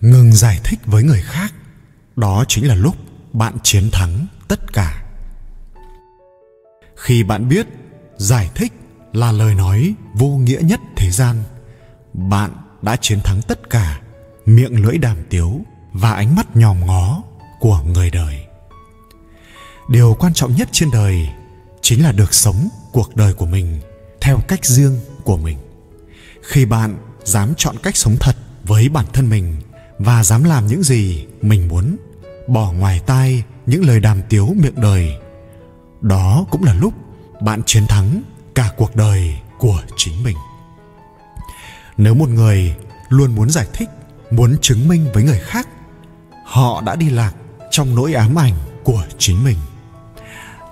ngừng giải thích với người khác. Đó chính là lúc bạn chiến thắng tất cả. Khi bạn biết giải thích là lời nói vô nghĩa nhất thế gian, bạn đã chiến thắng tất cả miệng lưỡi đàm tiếu và ánh mắt nhòm ngó của người đời. Điều quan trọng nhất trên đời chính là được sống cuộc đời của mình theo cách riêng của mình. Khi bạn dám chọn cách sống thật với bản thân mình và dám làm những gì mình muốn, bỏ ngoài tai những lời đàm tiếu miệng đời. Đó cũng là lúc bạn chiến thắng cả cuộc đời của chính mình. Nếu một người luôn muốn giải thích, muốn chứng minh với người khác, họ đã đi lạc trong nỗi ám ảnh của chính mình.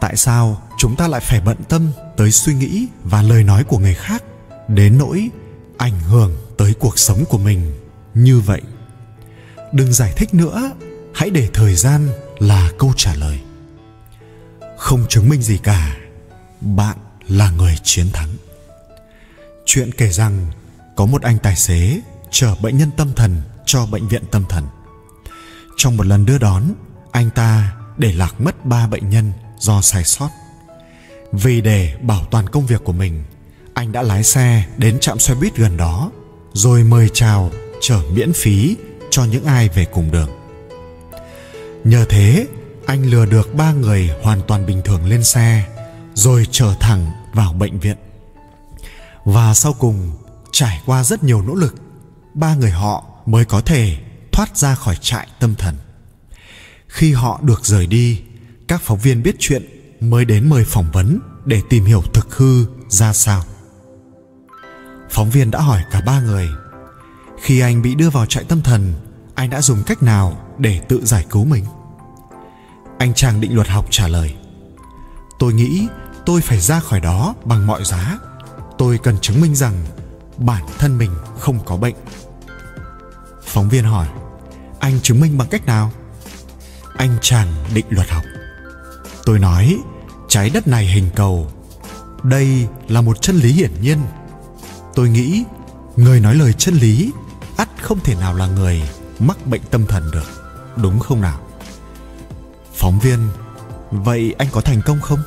Tại sao chúng ta lại phải bận tâm tới suy nghĩ và lời nói của người khác đến nỗi ảnh hưởng tới cuộc sống của mình như vậy? Đừng giải thích nữa. Hãy để thời gian là câu trả lời. Không chứng minh gì cả. Bạn là người chiến thắng. Chuyện kể rằng có một anh tài xế chở bệnh nhân tâm thần cho bệnh viện tâm thần. Trong một lần đưa đón, anh ta để lạc mất ba bệnh nhân do sai sót. Vì để bảo toàn công việc của mình, anh đã lái xe đến trạm xe buýt gần đó, rồi mời chào chở miễn phí cho những ai về cùng đường. Nhờ thế, anh lừa được ba người hoàn toàn bình thường lên xe, rồi trở thẳng vào bệnh viện. Và sau cùng, trải qua rất nhiều nỗ lực, ba người họ mới có thể thoát ra khỏi trại tâm thần. Khi họ được rời đi, các phóng viên biết chuyện mới đến mời phỏng vấn để tìm hiểu thực hư ra sao. Phóng viên đã hỏi cả ba người khi anh bị đưa vào trại tâm thần, anh đã dùng cách nào để tự giải cứu mình? Anh chàng định luật học trả lời, tôi nghĩ tôi phải ra khỏi đó bằng mọi giá. Tôi cần chứng minh rằng bản thân mình không có bệnh. Phóng viên hỏi, anh chứng minh bằng cách nào? Anh chàng định luật học, tôi nói, trái đất này hình cầu. Đây là một chân lý hiển nhiên. Tôi nghĩ người nói lời chân lý không thể nào là người mắc bệnh tâm thần được, đúng không nào? Phóng viên, vậy anh có thành công không?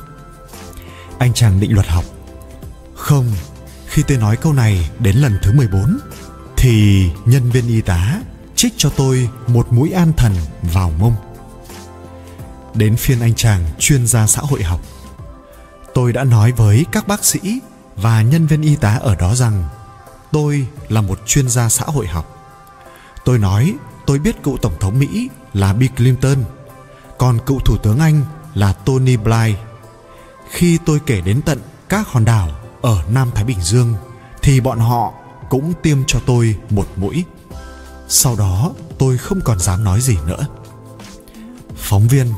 Anh chàng định luật học. Không, khi tôi nói câu này đến lần thứ 14 thì nhân viên y tá trích cho tôi một mũi an thần vào mông. Đến phiên anh chàng chuyên gia xã hội học. Tôi đã nói với các bác sĩ và nhân viên y tá ở đó rằng, tôi là một chuyên gia xã hội học tôi nói, tôi biết cựu tổng thống mỹ là bill clinton, còn cựu thủ tướng anh là tony blair. Khi tôi kể đến tận các hòn đảo ở nam thái bình dương, thì bọn họ cũng tiêm cho tôi một mũi. Sau đó, tôi không còn dám nói gì nữa. Phóng viên,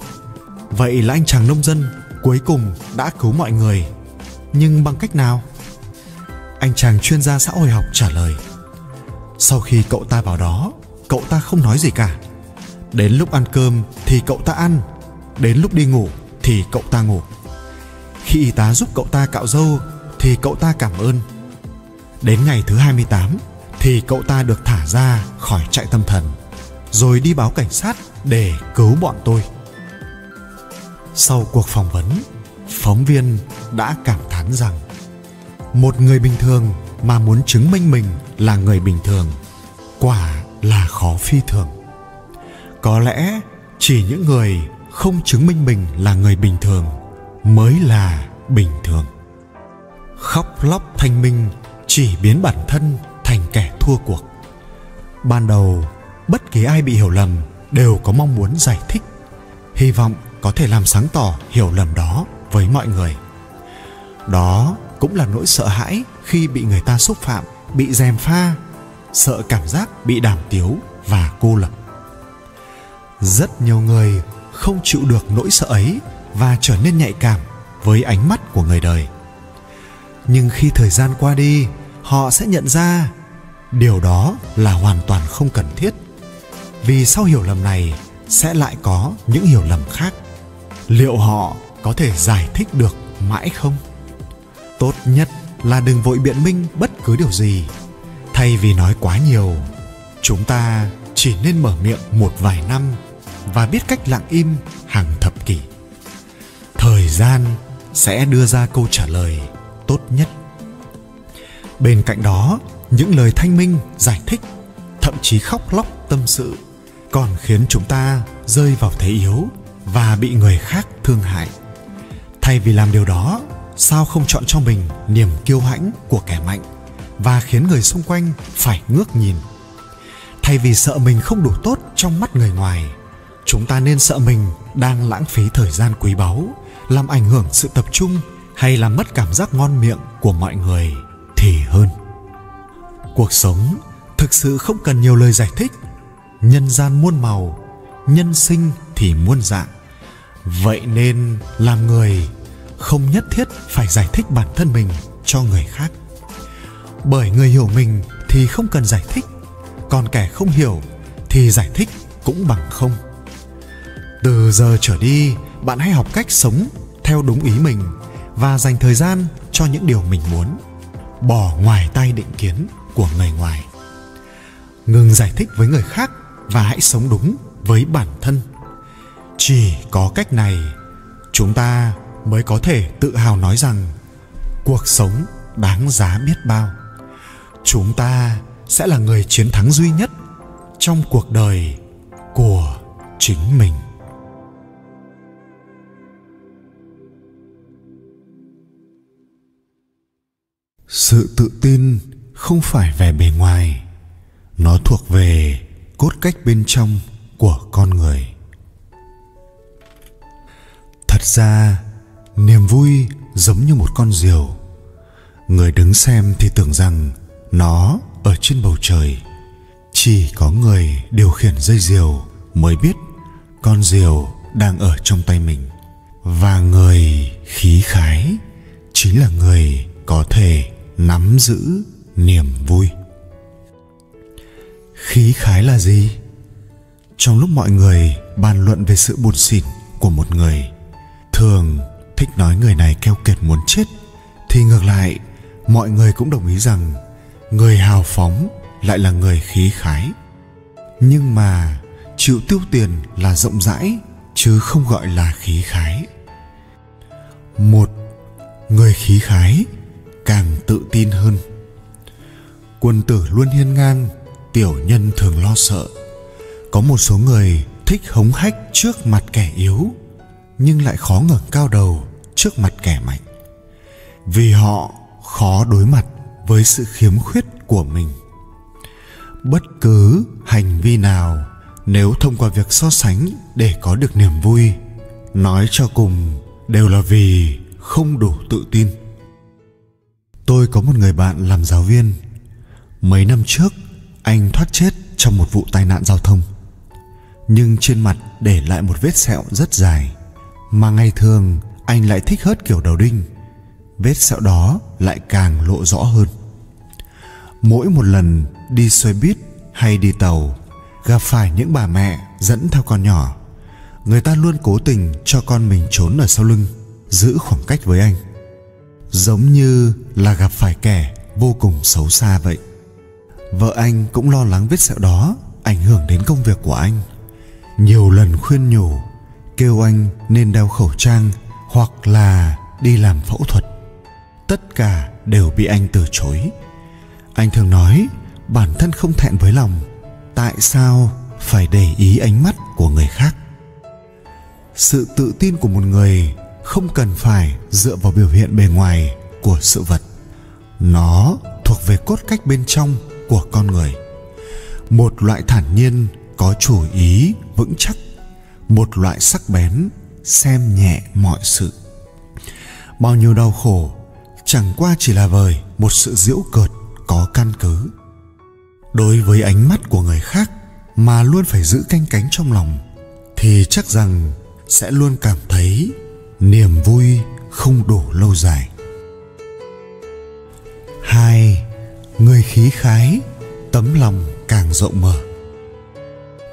vậy là anh chàng nông dân cuối cùng đã cứu mọi người, nhưng bằng cách nào? Anh chàng chuyên gia xã hội học trả lời sau khi cậu ta vào đó, cậu ta không nói gì cả. Đến lúc ăn cơm thì cậu ta ăn, đến lúc đi ngủ thì cậu ta ngủ. Khi y tá giúp cậu ta cạo râu thì cậu ta cảm ơn. Đến ngày thứ 28 thì cậu ta được thả ra khỏi trại tâm thần, rồi đi báo cảnh sát để cứu bọn tôi. Sau cuộc phỏng vấn, phóng viên đã cảm thán rằng một người bình thường mà muốn chứng minh mình là người bình thường, quả là khó phi thường. Có lẽ chỉ những người không chứng minh mình là người bình thường mới là bình thường. Khóc lóc thanh minh chỉ biến bản thân thành kẻ thua cuộc. Ban đầu, bất kỳ ai bị hiểu lầm đều có mong muốn giải thích, hy vọng có thể làm sáng tỏ hiểu lầm đó với mọi người. Đó cũng là nỗi sợ hãi khi bị người ta xúc phạm, bị dèm pha, sợ cảm giác bị đàm tiếu và cô lập. Rất nhiều người không chịu được nỗi sợ ấy và trở nên nhạy cảm với ánh mắt của người đời. Nhưng khi thời gian qua đi, họ sẽ nhận ra điều đó là hoàn toàn không cần thiết, vì sau hiểu lầm này sẽ lại có những hiểu lầm khác. Liệu họ có thể giải thích được mãi không? Tốt nhất là đừng vội biện minh bất cứ điều gì. Thay vì nói quá nhiều, chúng ta chỉ nên mở miệng một vài năm và biết cách lặng im hàng thập kỷ. Thời gian sẽ đưa ra câu trả lời tốt nhất. Bên cạnh đó, những lời thanh minh, giải thích, thậm chí khóc lóc tâm sự còn khiến chúng ta rơi vào thế yếu và bị người khác thương hại. Thay vì làm điều đó sao không chọn cho mình niềm kiêu hãnh của kẻ mạnh và khiến người xung quanh phải ngước nhìn? Thay vì sợ mình không đủ tốt trong mắt người ngoài, chúng ta nên sợ mình đang lãng phí thời gian quý báu, làm ảnh hưởng sự tập trung hay làm mất cảm giác ngon miệng của mọi người thì hơn. Cuộc sống thực sự không cần nhiều lời giải thích. Nhân gian muôn màu, nhân sinh thì muôn dạng. Vậy nên làm người không nhất thiết phải giải thích bản thân mình cho người khác. Bởi người hiểu mình thì không cần giải thích, còn kẻ không hiểu thì giải thích cũng bằng không. Từ giờ trở đi, bạn hãy học cách sống theo đúng ý mình và dành thời gian cho những điều mình muốn. Bỏ ngoài tay định kiến của người ngoài. Ngừng giải thích với người khác và hãy sống đúng với bản thân. Chỉ có cách này, chúng ta mới có thể tự hào nói rằng, cuộc sống đáng giá biết bao. Chúng ta sẽ là người chiến thắng duy nhất trong cuộc đời của chính mình. Sự tự tin không phải vẻ bề ngoài, nó thuộc về cốt cách bên trong của con người. Thật ra niềm vui giống như một con diều. Người đứng xem thì tưởng rằng nó ở trên bầu trời. Chỉ có người điều khiển dây diều mới biết con diều đang ở trong tay mình. Và người khí khái chính là người có thể nắm giữ niềm vui. Khí khái là gì? Trong lúc mọi người bàn luận về sự buồn xỉn của một người, thường thích nói người này keo kiệt muốn chết, thì ngược lại, mọi người cũng đồng ý rằng người hào phóng lại là người khí khái. Nhưng mà chịu tiêu tiền là rộng rãi, chứ không gọi là khí khái. Một, người khí khái càng tự tin hơn. Quân tử luôn hiên ngang, tiểu nhân thường lo sợ. Có một số người thích hống hách trước mặt kẻ yếu, nhưng lại khó ngẩng cao đầu trước mặt kẻ mạnh, vì họ khó đối mặt với sự khiếm khuyết của mình. Bất cứ hành vi nào nếu thông qua việc so sánh để có được niềm vui, nói cho cùng đều là vì không đủ tự tin. Tôi có một người bạn làm giáo viên. Mấy năm trước, anh thoát chết trong một vụ tai nạn giao thông. Nhưng trên mặt để lại một vết sẹo rất dài, mà ngày thường anh lại thích hớt kiểu đầu đinh. Vết sẹo đó lại càng lộ rõ hơn. Mỗi một lần đi xe buýt hay đi tàu, gặp phải những bà mẹ dẫn theo con nhỏ, người ta luôn cố tình cho con mình trốn ở sau lưng, giữ khoảng cách với anh. Giống như là gặp phải kẻ vô cùng xấu xa vậy. Vợ anh cũng lo lắng vết sẹo đó ảnh hưởng đến công việc của anh. Nhiều lần khuyên nhủ, kêu anh nên đeo khẩu trang hoặc là đi làm phẫu thuật, tất cả đều bị anh từ chối. Anh thường nói, bản thân không thẹn với lòng, tại sao phải để ý ánh mắt của người khác? Sự tự tin của một người không cần phải dựa vào biểu hiện bề ngoài của sự vật. Nó thuộc về cốt cách bên trong của con người. Một loại thản nhiên có chủ ý vững chắc, một loại sắc bén xem nhẹ mọi sự. Bao nhiêu đau khổ, chẳng qua chỉ là vời một sự giễu cợt có căn cứ. Đối với ánh mắt của người khác mà luôn phải giữ canh cánh trong lòng, thì chắc rằng sẽ luôn cảm thấy niềm vui không đủ lâu dài. Hai, người khí khái, tấm lòng càng rộng mở.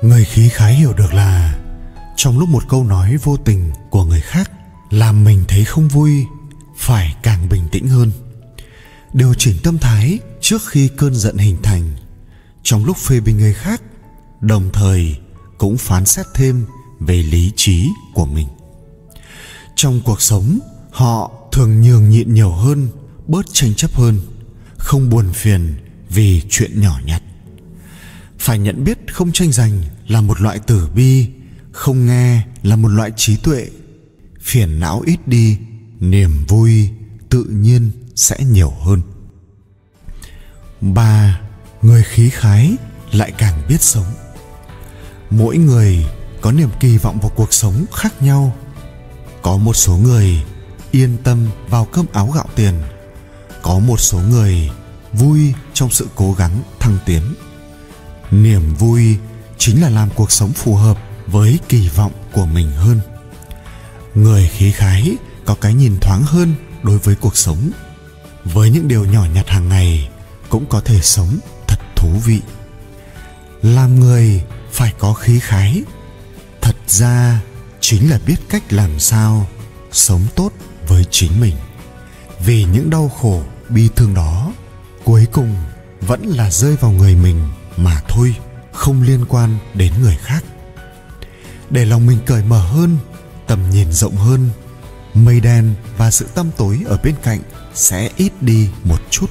Người khí khái hiểu được là trong lúc một câu nói vô tình của người khác làm mình thấy không vui, phải càng bình tĩnh hơn. Điều chỉnh tâm thái trước khi cơn giận hình thành. Trong lúc phê bình người khác, đồng thời cũng phán xét thêm về lý trí của mình. Trong cuộc sống, họ thường nhường nhịn nhiều hơn, bớt tranh chấp hơn, không buồn phiền vì chuyện nhỏ nhặt. Phải nhận biết không tranh giành là một loại tử bi không nghe là một loại trí tuệ. Phiền não ít đi, niềm vui tự nhiên sẽ nhiều hơn. Ba, người khí khái lại càng biết sống. Mỗi người có niềm kỳ vọng vào cuộc sống khác nhau. Có một số người yên tâm vào cơm áo gạo tiền. Có một số người vui trong sự cố gắng thăng tiến. Niềm vui chính là làm cuộc sống phù hợp với kỳ vọng của mình hơn. Người khí khái có cái nhìn thoáng hơn đối với cuộc sống. Với những điều nhỏ nhặt hàng ngày cũng có thể sống thật thú vị. Làm người phải có khí khái. Thật ra chính là biết cách làm sao sống tốt với chính mình. Vì những đau khổ, bi thương đó cuối cùng vẫn là rơi vào người mình mà thôi, không liên quan đến người khác để lòng mình cởi mở hơn, tầm nhìn rộng hơn, mây đen và sự tâm tối ở bên cạnh sẽ ít đi một chút.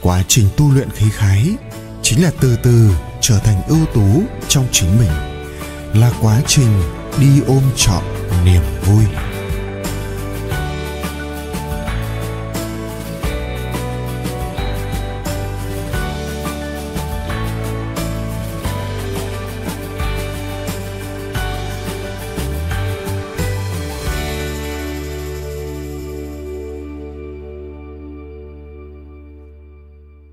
Quá trình tu luyện khí khái chính là từ từ trở thành ưu tú trong chính mình, là quá trình đi ôm trọn niềm